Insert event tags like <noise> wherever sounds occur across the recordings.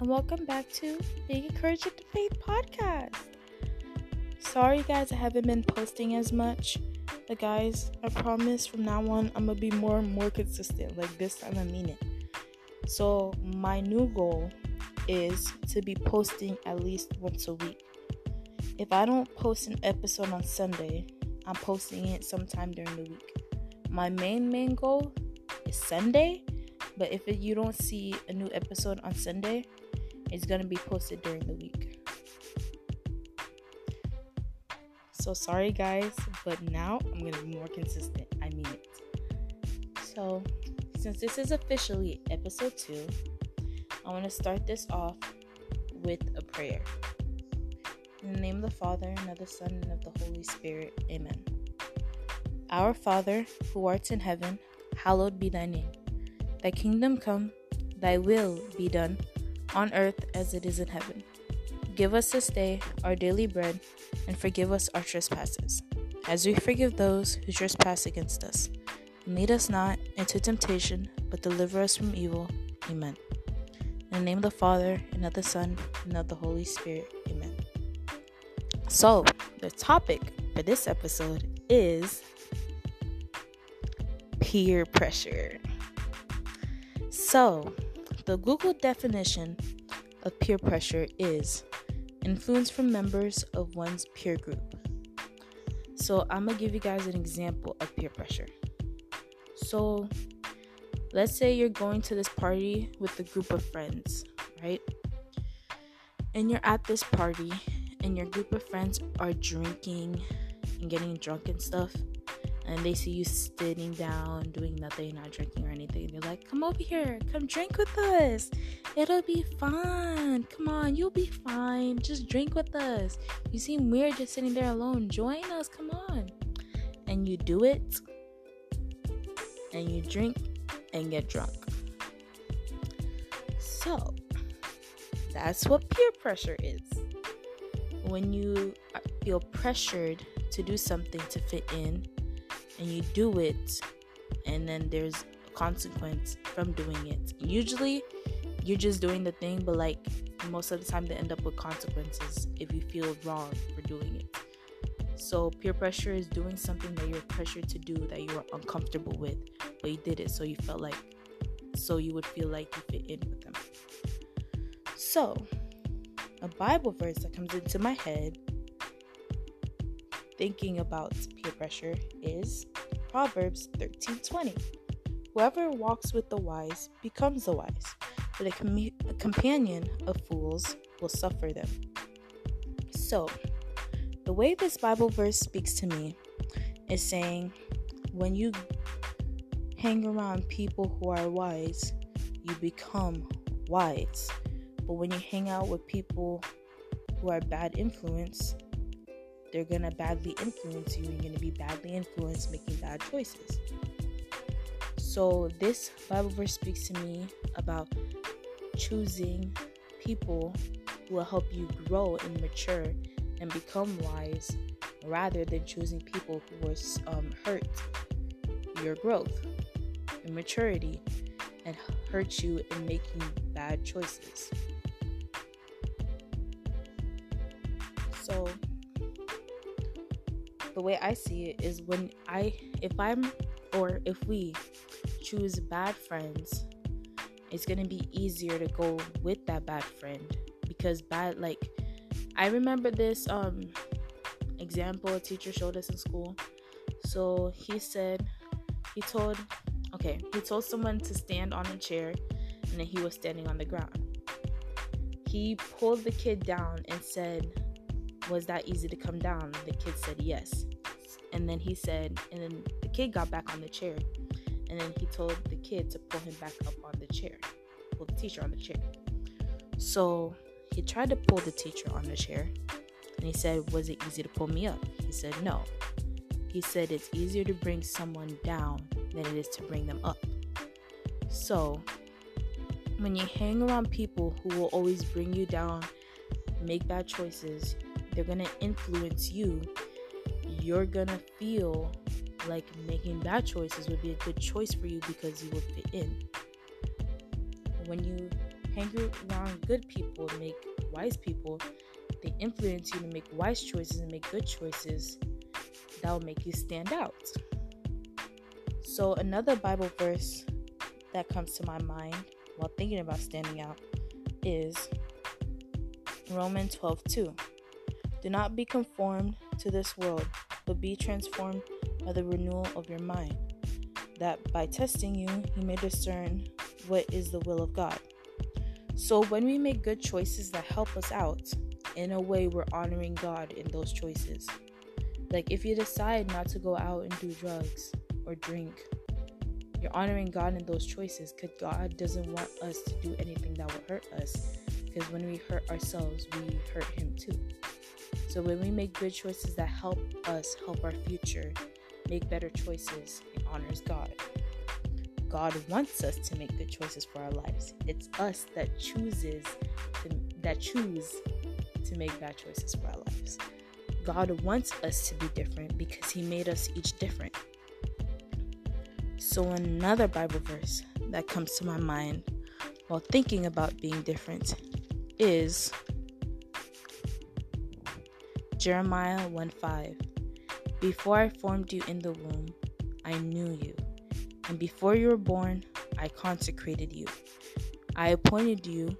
and welcome back to Being Encouraged the Faith podcast. Sorry, guys, I haven't been posting as much, but guys, I promise from now on I'm gonna be more and more consistent. Like this time, I mean it. So, my new goal is to be posting at least once a week. If I don't post an episode on Sunday, I'm posting it sometime during the week. My main main goal is Sunday but if you don't see a new episode on Sunday, it's going to be posted during the week. So sorry, guys, but now I'm going to be more consistent. I mean it. So, since this is officially episode 2, I want to start this off with a prayer. In the name of the Father, and of the Son, and of the Holy Spirit. Amen. Our Father, who art in heaven, hallowed be thy name. Thy kingdom come, thy will be done, on earth as it is in heaven. Give us this day our daily bread, and forgive us our trespasses, as we forgive those who trespass against us. Lead us not into temptation, but deliver us from evil. Amen. In the name of the Father, and of the Son, and of the Holy Spirit. Amen. So, the topic for this episode is peer pressure. So, the Google definition of peer pressure is influence from members of one's peer group. So, I'm gonna give you guys an example of peer pressure. So, let's say you're going to this party with a group of friends, right? And you're at this party, and your group of friends are drinking and getting drunk and stuff and they see you sitting down doing nothing not drinking or anything they're like come over here come drink with us. It'll be fun. Come on you'll be fine. Just drink with us. You seem weird just sitting there alone. Join us come on. And you do it and you drink and get drunk. So that's what peer pressure is. When you feel pressured to do something to fit in and you do it and then there's a consequence from doing it. Usually you're just doing the thing but like most of the time they end up with consequences if you feel wrong for doing it. So peer pressure is doing something that you're pressured to do that you are uncomfortable with but you did it so you felt like so you would feel like you fit in with them. So a bible verse that comes into my head thinking about peer pressure is Proverbs 13:20. Whoever walks with the wise becomes the wise, but a, com- a companion of fools will suffer them. So, the way this Bible verse speaks to me is saying when you hang around people who are wise, you become wise. But when you hang out with people who are bad influence, they're gonna badly influence you. You're gonna be badly influenced making bad choices. So, this Bible verse speaks to me about choosing people who will help you grow and mature and become wise rather than choosing people who will um, hurt your growth and maturity and hurt you in making bad choices. So, the way I see it is when I, if I'm, or if we choose bad friends, it's gonna be easier to go with that bad friend because bad, like, I remember this um example a teacher showed us in school. So he said, he told, okay, he told someone to stand on a chair and then he was standing on the ground. He pulled the kid down and said, was that easy to come down? The kid said yes. And then he said, and then the kid got back on the chair. And then he told the kid to pull him back up on the chair, pull the teacher on the chair. So he tried to pull the teacher on the chair. And he said, Was it easy to pull me up? He said, No. He said, It's easier to bring someone down than it is to bring them up. So when you hang around people who will always bring you down, make bad choices, they're going to influence you. You're going to feel like making bad choices would be a good choice for you because you will fit in. When you hang around good people, make wise people, they influence you to make wise choices and make good choices, that will make you stand out. So, another Bible verse that comes to my mind while thinking about standing out is Romans 12 2. Do not be conformed to this world, but be transformed by the renewal of your mind, that by testing you, you may discern what is the will of God. So, when we make good choices that help us out, in a way, we're honoring God in those choices. Like, if you decide not to go out and do drugs or drink, you're honoring God in those choices because God doesn't want us to do anything that will hurt us. Because when we hurt ourselves, we hurt Him too. So when we make good choices that help us help our future, make better choices, it honors God. God wants us to make good choices for our lives. It's us that chooses to, that choose to make bad choices for our lives. God wants us to be different because he made us each different. So another Bible verse that comes to my mind while thinking about being different is Jeremiah 1 5. Before I formed you in the womb, I knew you. And before you were born, I consecrated you. I appointed you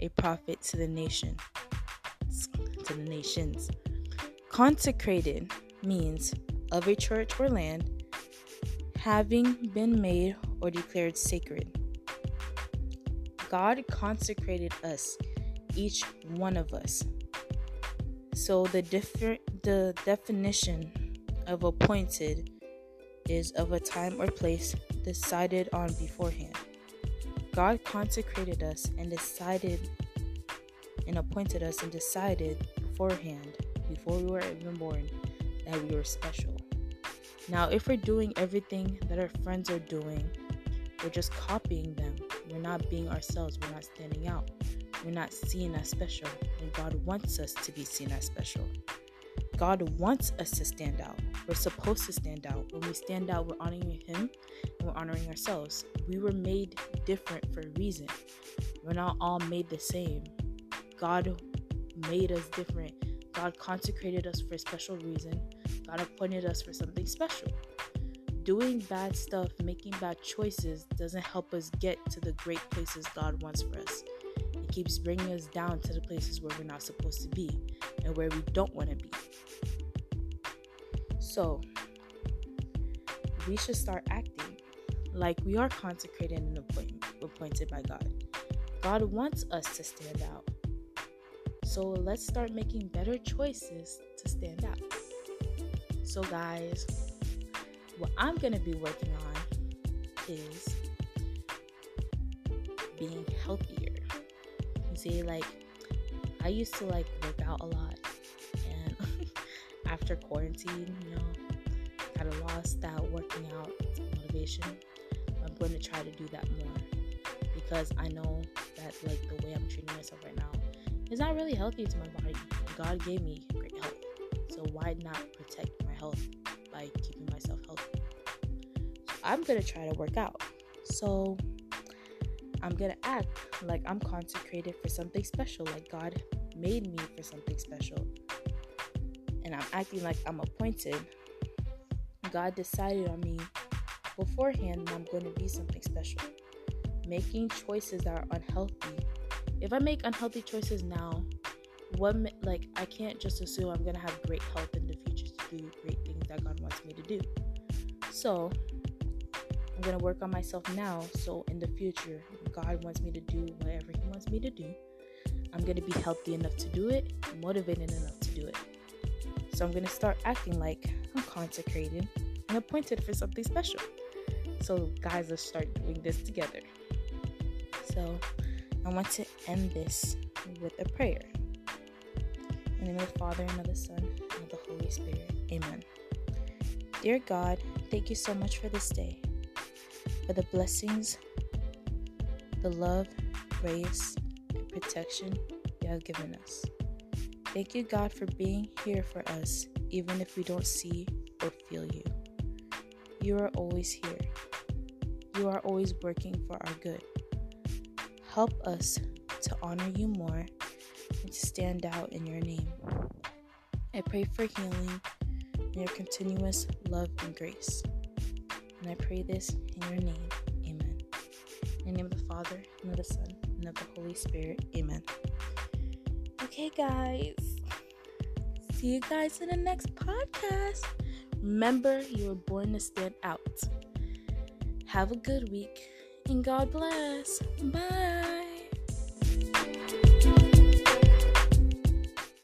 a prophet to the nation. To the nations. Consecrated means of a church or land having been made or declared sacred. God consecrated us, each one of us, so the different the definition of appointed is of a time or place decided on beforehand. God consecrated us and decided and appointed us and decided beforehand, before we were even born, that we were special. Now, if we're doing everything that our friends are doing, we're just copying them. We're not being ourselves, we're not standing out we're not seen as special, and God wants us to be seen as special. God wants us to stand out. We're supposed to stand out. When we stand out, we're honoring Him and we're honoring ourselves. We were made different for a reason. We're not all made the same. God made us different. God consecrated us for a special reason. God appointed us for something special. Doing bad stuff, making bad choices doesn't help us get to the great places God wants for us keeps bringing us down to the places where we're not supposed to be and where we don't want to be. So, we should start acting like we are consecrated and appointed by God. God wants us to stand out. So, let's start making better choices to stand out. So, guys, what I'm going to be working on is being healthier see like I used to like work out a lot and <laughs> after quarantine, you know, kind of lost that working out motivation. I'm going to try to do that more because I know that like the way I'm treating myself right now is not really healthy to my body. God gave me great health. So why not protect my health by keeping myself healthy? So I'm going to try to work out. So I'm gonna act like I'm consecrated for something special, like God made me for something special. And I'm acting like I'm appointed. God decided on me beforehand I'm going to be something special. Making choices that are unhealthy. If I make unhealthy choices now, what like I can't just assume I'm going to have great health in the future to do great things that God wants me to do. So, going to work on myself now so in the future, God wants me to do whatever He wants me to do, I'm going to be healthy enough to do it, motivated enough to do it. So I'm going to start acting like I'm consecrated and appointed for something special. So, guys, let's start doing this together. So, I want to end this with a prayer. In the name of the Father, and of the Son, and of the Holy Spirit. Amen. Dear God, thank you so much for this day for the blessings, the love, grace, and protection you have given us. Thank you, God, for being here for us, even if we don't see or feel you. You are always here. You are always working for our good. Help us to honor you more and to stand out in your name. I pray for healing and your continuous love and grace. And I pray this in your name. Amen. In the name of the Father, and of the Son, and of the Holy Spirit. Amen. Okay, guys. See you guys in the next podcast. Remember, you were born to stand out. Have a good week and God bless. Bye.